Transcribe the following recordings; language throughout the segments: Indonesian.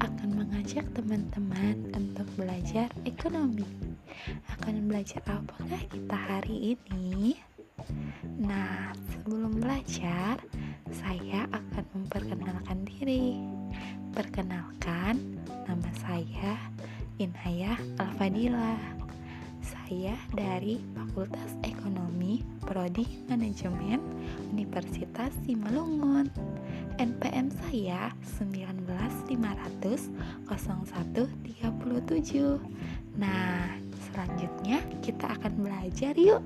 Akan mengajak teman-teman untuk belajar ekonomi. Akan belajar apakah kita hari ini? Nah, sebelum belajar, saya akan memperkenalkan diri. Perkenalkan, nama saya Inhayah Alfadila. Saya dari Fakultas Ekonomi Prodi Manajemen Universitas Simalungun. NPM saya 19500 0137. Nah, selanjutnya kita akan belajar yuk.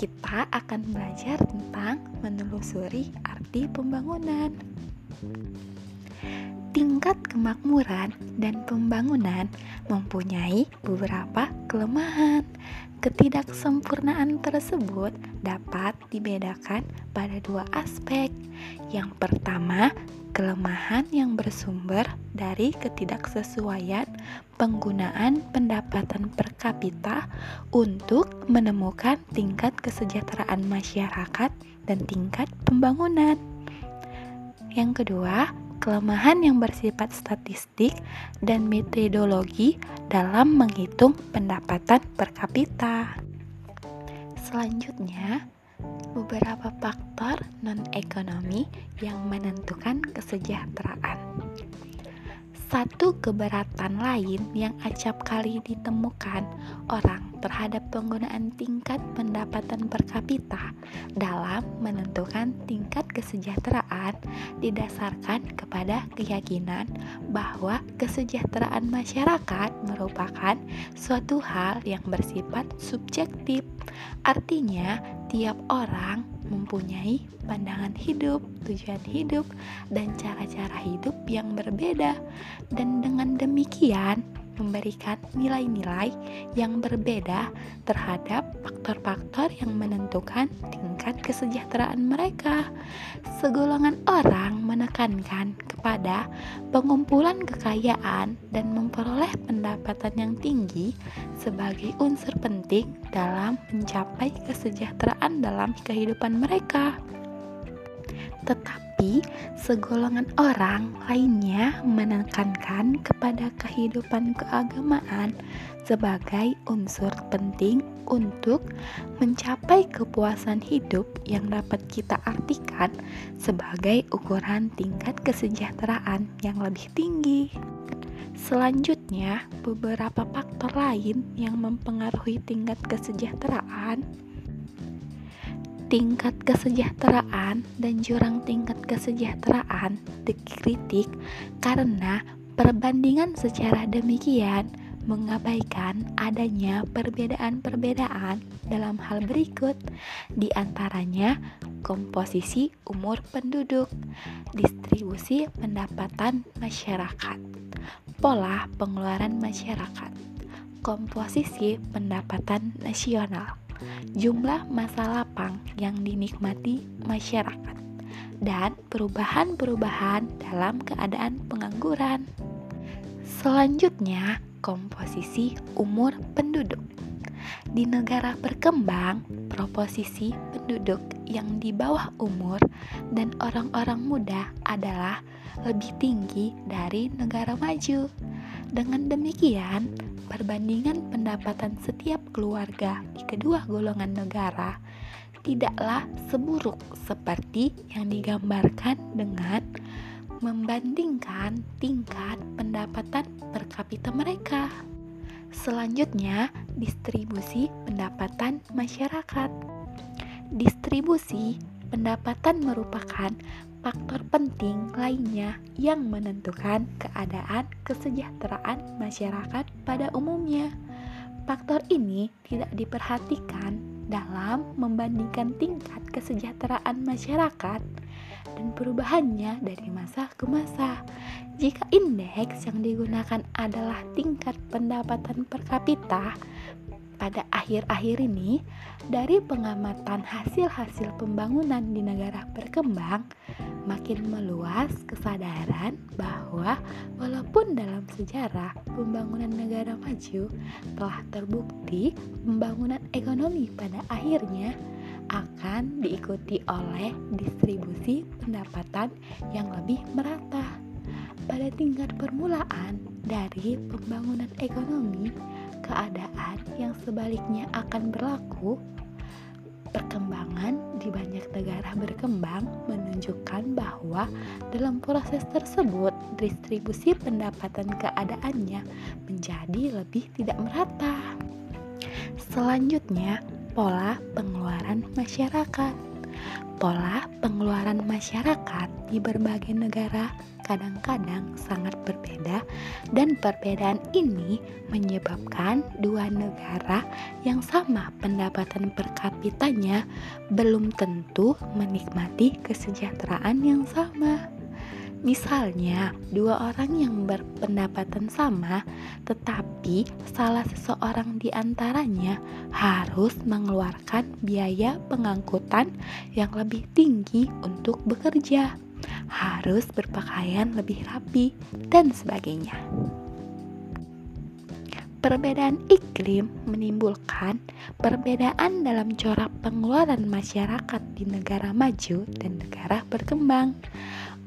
Kita akan belajar tentang menelusuri arti pembangunan tingkat kemakmuran dan pembangunan mempunyai beberapa kelemahan. Ketidaksempurnaan tersebut dapat dibedakan pada dua aspek. Yang pertama, kelemahan yang bersumber dari ketidaksesuaian penggunaan pendapatan per kapita untuk menemukan tingkat kesejahteraan masyarakat dan tingkat pembangunan. Yang kedua, kelemahan yang bersifat statistik dan metodologi dalam menghitung pendapatan per kapita. Selanjutnya, beberapa faktor non-ekonomi yang menentukan kesejahteraan. Satu keberatan lain yang acap kali ditemukan orang terhadap penggunaan tingkat pendapatan per kapita dalam menentukan tingkat kesejahteraan didasarkan kepada keyakinan bahwa kesejahteraan masyarakat merupakan suatu hal yang bersifat subjektif. Artinya, tiap orang mempunyai pandangan hidup, tujuan hidup, dan cara-cara hidup yang berbeda, dan dengan demikian memberikan nilai-nilai yang berbeda terhadap faktor-faktor yang menentukan tingkat kesejahteraan mereka. Segolongan orang menekankan kepada pengumpulan kekayaan dan memperoleh pendapatan yang tinggi sebagai unsur penting dalam mencapai kesejahteraan dalam kehidupan mereka. Tetapi segolongan orang lainnya menekankan kepada kehidupan keagamaan sebagai unsur penting untuk mencapai kepuasan hidup yang dapat kita artikan sebagai ukuran tingkat kesejahteraan yang lebih tinggi. Selanjutnya, beberapa faktor lain yang mempengaruhi tingkat kesejahteraan tingkat kesejahteraan dan jurang tingkat kesejahteraan dikritik karena perbandingan secara demikian mengabaikan adanya perbedaan-perbedaan dalam hal berikut. Di antaranya komposisi umur penduduk, distribusi pendapatan masyarakat, pola pengeluaran masyarakat, komposisi pendapatan nasional jumlah masa lapang yang dinikmati masyarakat, dan perubahan-perubahan dalam keadaan pengangguran. Selanjutnya, komposisi umur penduduk. Di negara berkembang, proposisi penduduk yang di bawah umur dan orang-orang muda adalah lebih tinggi dari negara maju. Dengan demikian, perbandingan pendapatan setiap keluarga di kedua golongan negara tidaklah seburuk seperti yang digambarkan dengan membandingkan tingkat pendapatan per kapita mereka. Selanjutnya, distribusi pendapatan masyarakat. Distribusi pendapatan merupakan faktor penting lainnya yang menentukan keadaan kesejahteraan masyarakat pada umumnya. Faktor ini tidak diperhatikan dalam membandingkan tingkat kesejahteraan masyarakat dan perubahannya dari masa ke masa. Jika indeks yang digunakan adalah tingkat pendapatan per kapita, pada akhir-akhir ini, dari pengamatan hasil-hasil pembangunan di negara berkembang, makin meluas kesadaran bahwa walaupun dalam sejarah pembangunan negara maju telah terbukti pembangunan ekonomi pada akhirnya akan diikuti oleh distribusi pendapatan yang lebih merata. Pada tingkat permulaan dari pembangunan ekonomi, keadaan yang sebaliknya akan berlaku. Perkembangan di banyak negara berkembang menunjukkan bahwa dalam proses tersebut distribusi pendapatan keadaannya menjadi lebih tidak merata. Selanjutnya, pola pengeluaran masyarakat. Pola pengeluaran masyarakat di berbagai negara kadang-kadang sangat berbeda dan perbedaan ini menyebabkan dua negara yang sama pendapatan per kapitanya belum tentu menikmati kesejahteraan yang sama. Misalnya, dua orang yang berpendapatan sama, tetapi salah seseorang di antaranya harus mengeluarkan biaya pengangkutan yang lebih tinggi untuk bekerja harus berpakaian lebih rapi, dan sebagainya. Perbedaan iklim menimbulkan perbedaan dalam corak pengeluaran masyarakat di negara maju dan negara berkembang.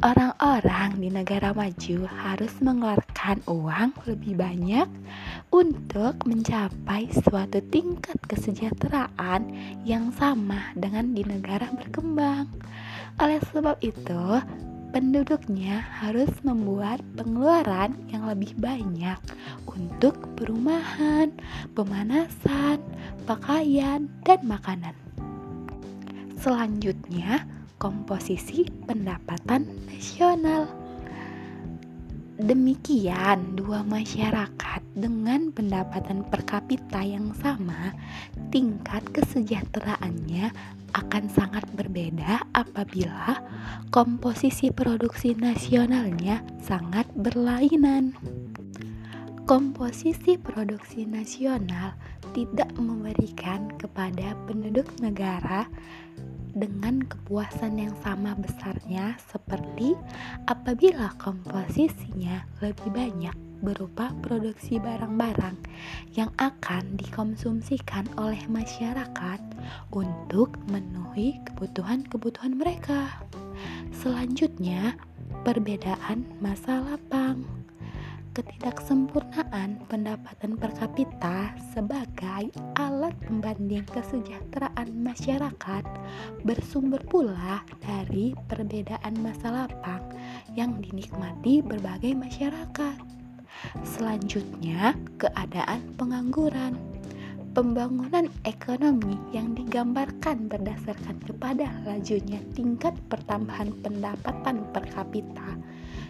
Orang-orang di negara maju harus mengeluarkan uang lebih banyak untuk mencapai suatu tingkat kesejahteraan yang sama dengan di negara berkembang. Oleh sebab itu, penduduknya harus membuat pengeluaran yang lebih banyak untuk perumahan, pemanasan, pakaian, dan makanan. Selanjutnya, komposisi pendapatan nasional. Demikian, dua masyarakat dengan pendapatan per kapita yang sama, tingkat kesejahteraannya akan sangat berbeda apabila komposisi produksi nasionalnya sangat berlainan. Komposisi produksi nasional tidak memberikan kepada penduduk negara dengan kepuasan yang sama besarnya seperti apabila komposisinya lebih banyak berupa produksi barang-barang yang akan dikonsumsikan oleh masyarakat untuk memenuhi kebutuhan-kebutuhan mereka. Selanjutnya, perbedaan masa lapang ketidaksempurnaan pendapatan per kapita sebagai alat pembanding kesejahteraan masyarakat bersumber pula dari perbedaan masa lapang yang dinikmati berbagai masyarakat. Selanjutnya, keadaan pengangguran. Pembangunan ekonomi yang digambarkan berdasarkan kepada lajunya tingkat pertambahan pendapatan per kapita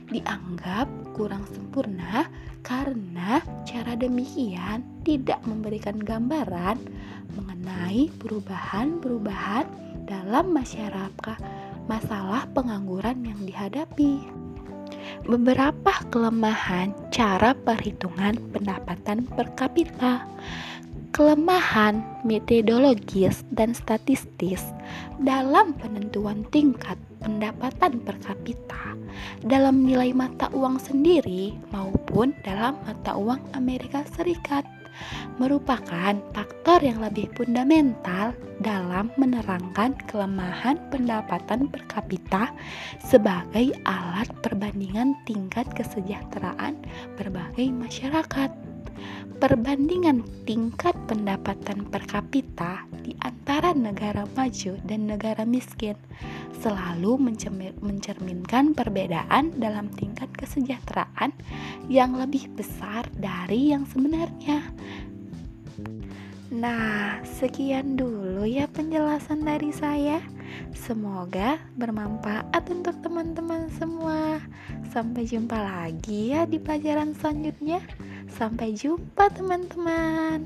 dianggap kurang sempurna karena cara demikian tidak memberikan gambaran mengenai perubahan-perubahan dalam masyarakat masalah pengangguran yang dihadapi. Beberapa kelemahan cara perhitungan pendapatan per kapita kelemahan metodologis dan statistis dalam penentuan tingkat pendapatan per kapita dalam nilai mata uang sendiri maupun dalam mata uang Amerika Serikat merupakan faktor yang lebih fundamental dalam menerangkan kelemahan pendapatan per kapita sebagai alat perbandingan tingkat kesejahteraan berbagai masyarakat. Perbandingan tingkat pendapatan per kapita di antara negara maju dan negara miskin selalu mencerminkan perbedaan dalam tingkat kesejahteraan yang lebih besar dari yang sebenarnya. Nah, sekian dulu ya penjelasan dari saya. Semoga bermanfaat untuk teman-teman semua. Sampai jumpa lagi ya di pelajaran selanjutnya. Sampai jumpa, teman-teman.